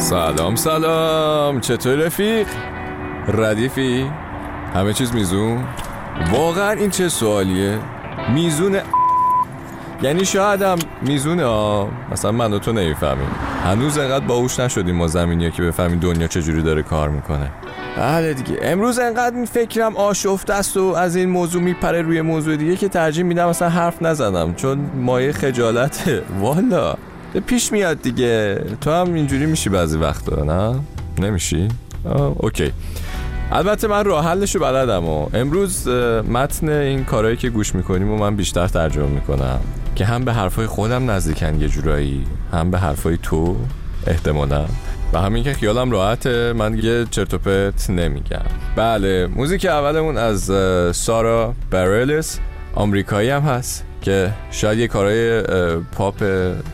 سلام سلام چطور رفیق؟ ردیفی؟ همه چیز میزون؟ واقعا این چه سوالیه؟ میزون یعنی شاید هم میزونه ها مثلا من و تو نمی‌فهمیم هنوز انقدر باهوش نشدیم ما زمینی که بفهمیم دنیا چجوری داره کار می‌کنه بله دیگه امروز انقدر این فکرم آشفته است و از این موضوع میپره روی موضوع دیگه که ترجیح میدم مثلا حرف نزنم چون مایه خجالته والا پیش میاد دیگه. تو هم اینجوری میشی بعضی وقتا نه؟ نمیشی؟ اوکی. البته من راه حلشو بلدم و امروز متن این کارهایی که گوش می‌کنیم و من بیشتر ترجمه می‌کنم که هم به حرفای خودم نزدیکن یه جورایی هم به حرفای تو احتمالا. و همین که خیالم راحته من دیگه چرت نمیگم. بله موزیک اولمون از سارا بریلس آمریکایی هم هست. که شاید یه کارهای پاپ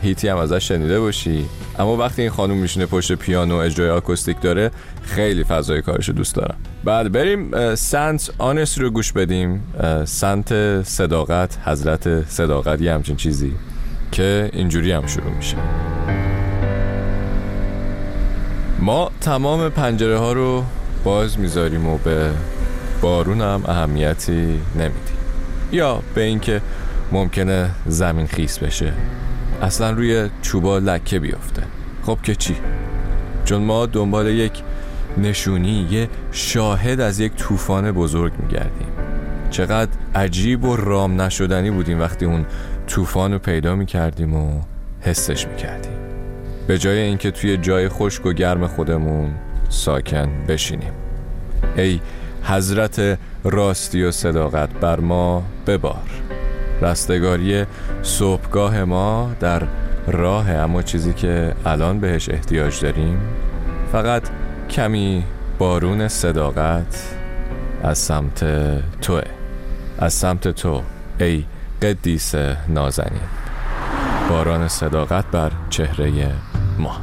هیتی هم ازش شنیده باشی. اما وقتی این خانم میشینه پشت پیانو اجرای آکوستیک داره خیلی فضای کارش دوست دارم. بعد بریم سنت آنس رو گوش بدیم. سنت صداقت حضرت صداقت یه همچین چیزی که اینجوری هم شروع میشه. ما تمام پنجره ها رو باز می‌ذاریم و به بارون هم اهمیتی نمیدیم. یا به اینکه ممکنه زمین خیس بشه. اصلا روی چوبا لکه بیفته. خب که چی؟ چون ما دنبال یک نشونی یه شاهد از یک طوفان بزرگ میگردیم. چقدر عجیب و رام نشدنی بودیم وقتی اون طوفان رو پیدا می‌کردیم و حسش می‌کردیم. به جای اینکه توی جای خشک و گرم خودمون ساکن بشینیم. ای حضرت راستی و صداقت بر ما ببار. رستگاری صبحگاه ما در راه اما چیزی که الان بهش احتیاج داریم فقط کمی بارون صداقت از سمت توه. از سمت تو ای قدیس نازنین. باران صداقت بر چهره ما.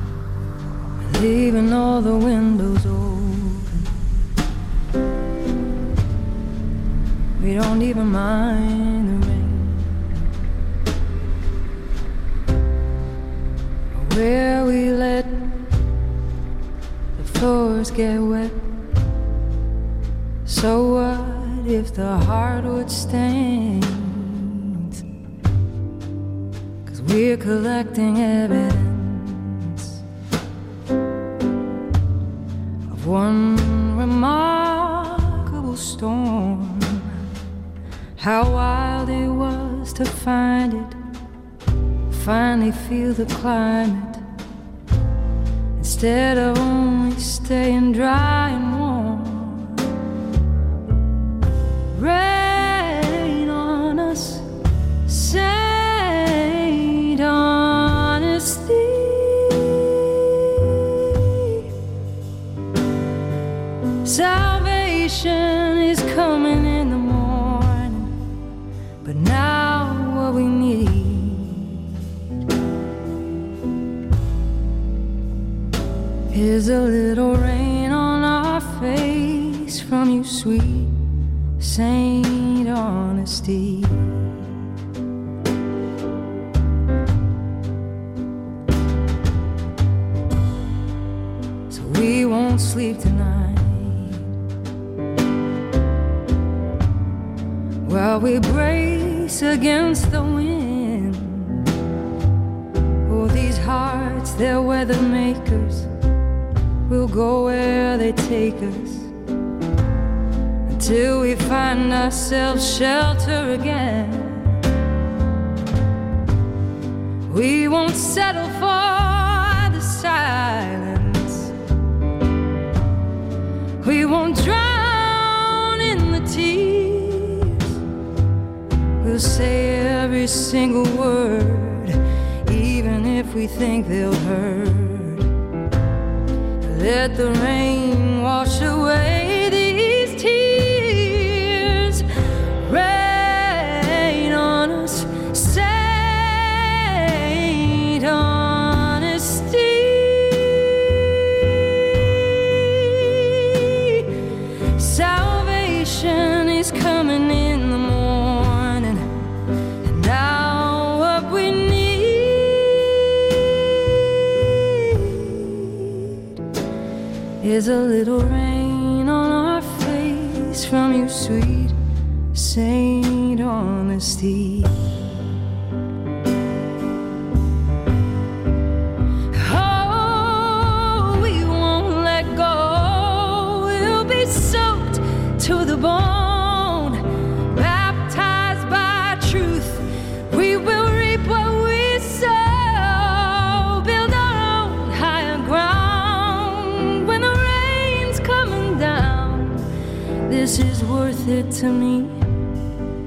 We don't even mind the Where we let the floors get wet. So what if the hardwood stains Cause we're collecting evidence Of one remarkable storm. How wild it was to find it finally feel the climate instead of only staying dry and warm. Rain on us, saint honesty. Salvation Is a little rain on our face from you, sweet Saint Honesty. So we won't sleep tonight while we brace against the wind. Oh, these hearts, they're weather makers We'll go where they take us until we find ourselves shelter again. We won't settle for the silence. We won't drown in the tears. We'll say every single word, even if we think they'll hurt. Let the rain wash away Here's a little rain on our face from you, sweet Saint Honesty. It to me,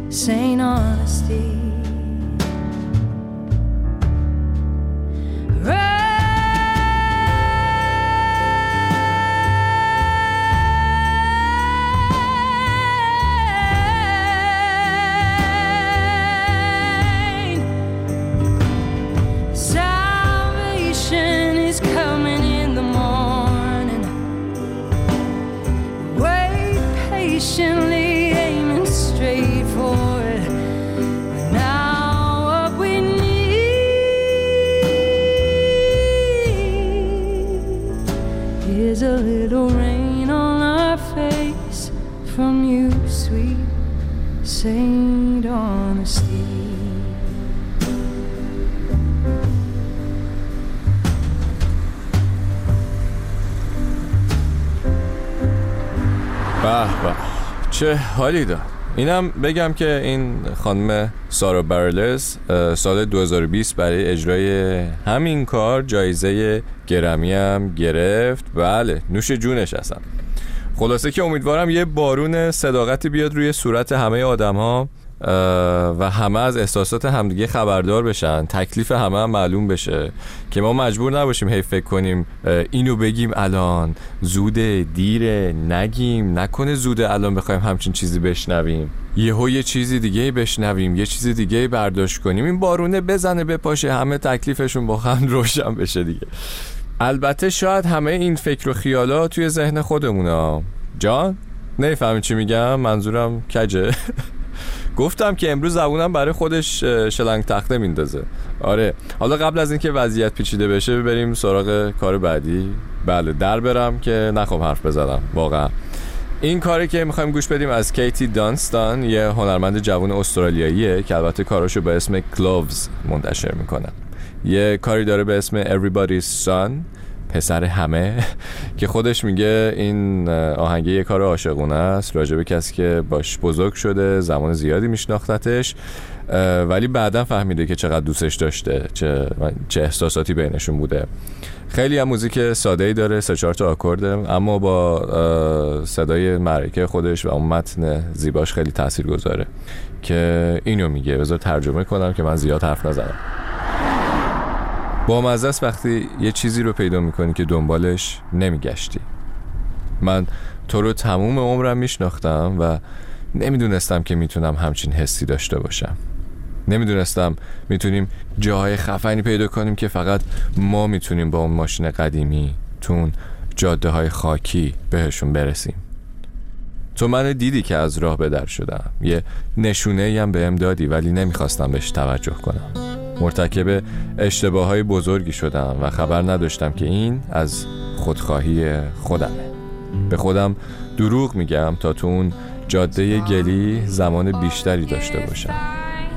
Saint Honesty. Patiently, aiming straight for it. Now, what we need is a little rain on our face from you, sweet Saint به چه حالی داد اینم بگم که این خانم سارا برلس سال 2020 برای اجرای همین کار جایزه گرمی هم گرفت. بله نوش جونش هستم. خلاصه که امیدوارم یه بارون صداقتی بیاد روی صورت همه آدم ها و همه از احساسات همدیگه خبردار بشن. تکلیف همه هم معلوم بشه. که ما مجبور نباشیم هی فکر کنیم اینو بگیم الان. زوده دیره نگیم. نکنه زوده الان بخوایم همچین چیزی بشنویم. یهو یه چیزی دیگه بشنویم یه چیزی دیگه برداشت کنیم. این بارونه بزنه بپاشه همه تکلیفشون با هم روشن بشه دیگه. البته شاید همه این فکر و خیالات توی ذهن خودمونه جان نمی‌فهمی چی میگم؟ منظورم کجه؟ گفتم که امروز زبونم برای خودش شلنگ تخته میندازه. آره. حالا قبل از اینکه وضعیت پیچیده بشه بریم سراغ کار بعدی. بله در برم که نخوام حرف بزنم واقعا. این کاری که می‌خوایم گوش بدیم از کیتی دانستان یه هنرمند جوان استرالیاییه که البته کاراشو به اسم کلوز منتشر می‌کنه. یه کاری داره به اسم Everybody's Son. پسر همه که خودش میگه این آهنگه یه کار عاشقونه است. راجع به کسی که باش بزرگ شده زمان زیادی میشناختتش ولی بعدا فهمیده که چقدر دوستش داشته چه, چه احساساتی بینشون بوده. خیلی هم موزیک ساده ای داره سه چهار تا آکورده اما با صدای معرکه خودش و اون متن زیباش خیلی تاثیر گذاره که اینو میگه. بذار ترجمه کنم که من زیاد حرف نزنم. با مزه وقتی یه چیزی رو پیدا می‌کنی که دنبالش نمیگشتی. من تو رو تموم عمرم میشناختم و نمی‌دونستم که می‌تونم همچین حسی داشته باشم. نمی‌دونستم می‌تونیم جاهای خفنی پیدا کنیم که فقط ما می‌تونیم با اون ماشین قدیمی تون جاده های خاکی بهشون برسیم. تو من دیدی که از راه به در شدم. یه نشونه هم بهم دادی ولی نمی‌خواستم بهش توجه کنم. مرتکب اشتباه های بزرگی شدم و خبر نداشتم که این از خودخواهی خودمه. به خودم دروغ میگم تا تو اون جاده گلی زمان بیشتری داشته باشم.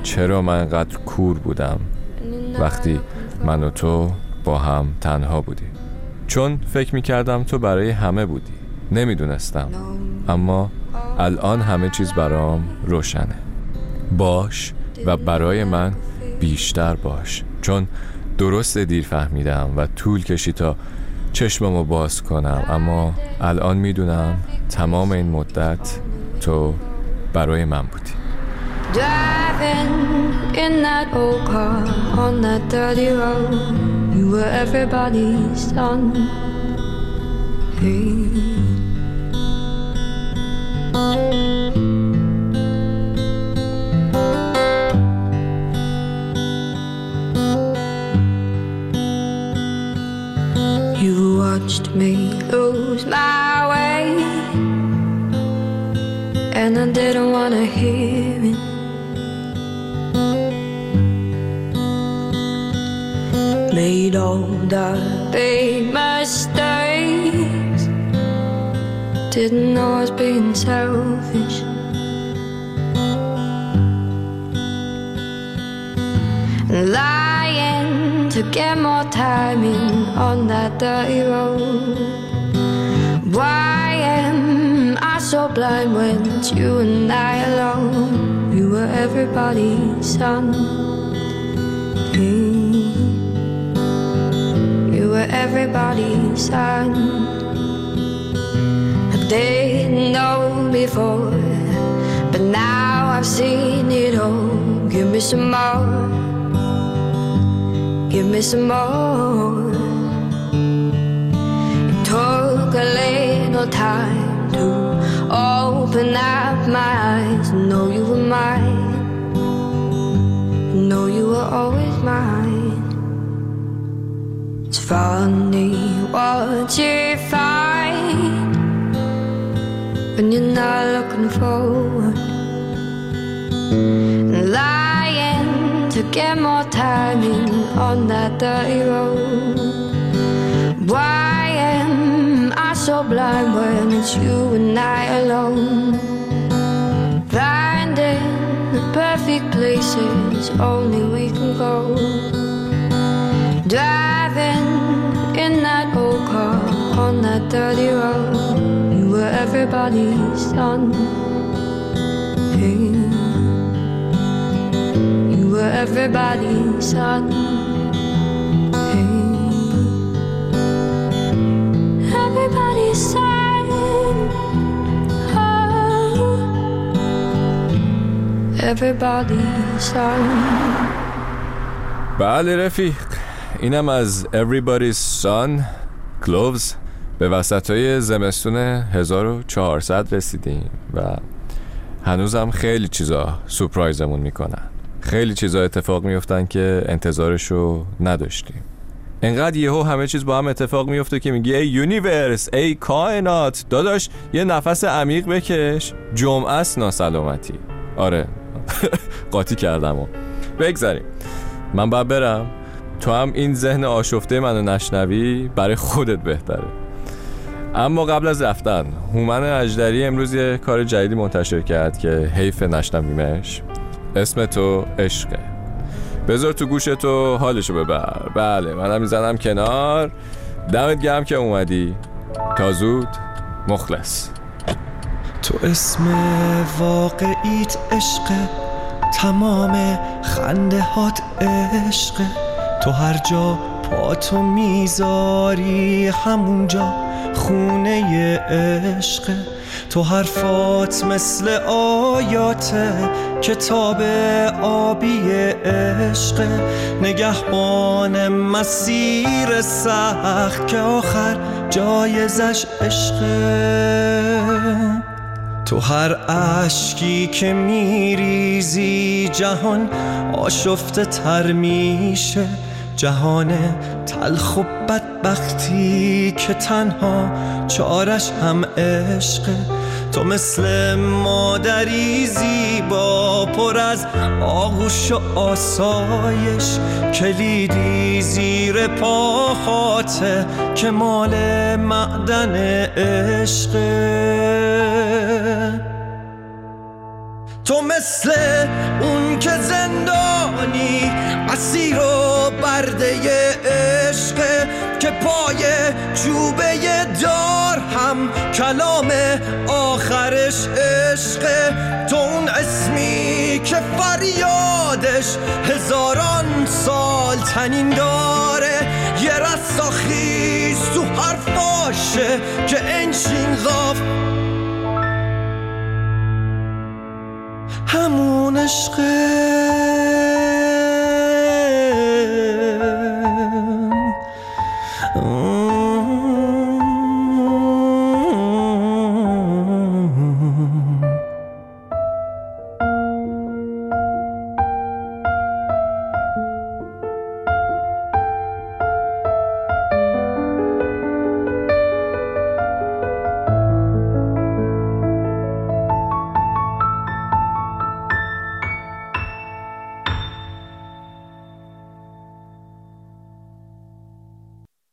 چرا من انقدر کور بودم وقتی من و تو با هم تنها بودیم؟ چون فکر می‌کردم تو برای همه بودی. نمی‌دونستم. اما الان همه چیز برام روشنه. باش و برای من بیشتر باش. چون درست دیر فهمیدم و طول کشی تا چشممو باز کنم. اما الان می‌دونم تمام این مدت تو برای من بودی. Driving in that. Me lose my way, and I didn't want to hear it. Made all the big mistakes, didn't know I was being selfish. And lying to get more time in on that dirty road. Why am I so blind when it's you and I alone? You were everybody's son. You were everybody's son. I didn't know before, but now I've seen it all. Give me some more. Give me some more. It took a little time to open up my eyes and know you were mine. Know you were always mine. It's funny what you find when you're not looking forward. Lying to get more time in on that dirty road. Why am I so blind when it's you and I alone? Finding the perfect places only we can go. Driving in that old car on that dirty road. You were everybody's son. everybody's بله رفیق اینم از Everybody's Son Cloves به وسط های زمستون 1400 رسیدیم و هنوزم خیلی چیزا سورپرایزمون می‌کنن. خیلی چیزا اتفاق میفتن که انتظارشو نداشتیم. انقدر یهو همه چیز با هم اتفاق میفته که میگی ای universe ای کائنات داداش یه نفس عمیق بکش. جمعه است ناسلامتی. آره. قاطی کردم و. بگذاریم. من باید برم. تو هم این ذهن آشفته منو نشنوی برای خودت بهتره. اما قبل از رفتن هومن اجدری امروز یه کار جدیدی منتشر کرد که حیف نشنویمش. اسم تو عشقه. بذار تو گوش تو حالشو ببر. بله منم می‌زنم کنار. دمت گرم که اومدی. تا زود مخلص. تو اسم واقعیت عشقه. تمام خنده هات عشقه. تو هر جا پاتو می‌ذاری همونجا خونه عشقه. تو حرفات مثل آیات کتاب آبی عشق. نگهبان مسیر سخت که آخر جایزش عشقه تو هر اشکی که میریزی جهان آشفته تر میشه. جهان تلخ و بدبختی که تنها چارش هم عشقه تو مثل مادری زیبا پر از آغوش و آسایش. کلیدی زیر پاهاته که مال معدن عشقه تو مثل اون که زندانی اسیر و برده عشق که پای چوبه دار. کلام آخرش عشق. تو اون اسمی که فریادش هزاران سال تنین داره. یه رستاخیز تو حرفاشه که انشین غاف. همون عشقه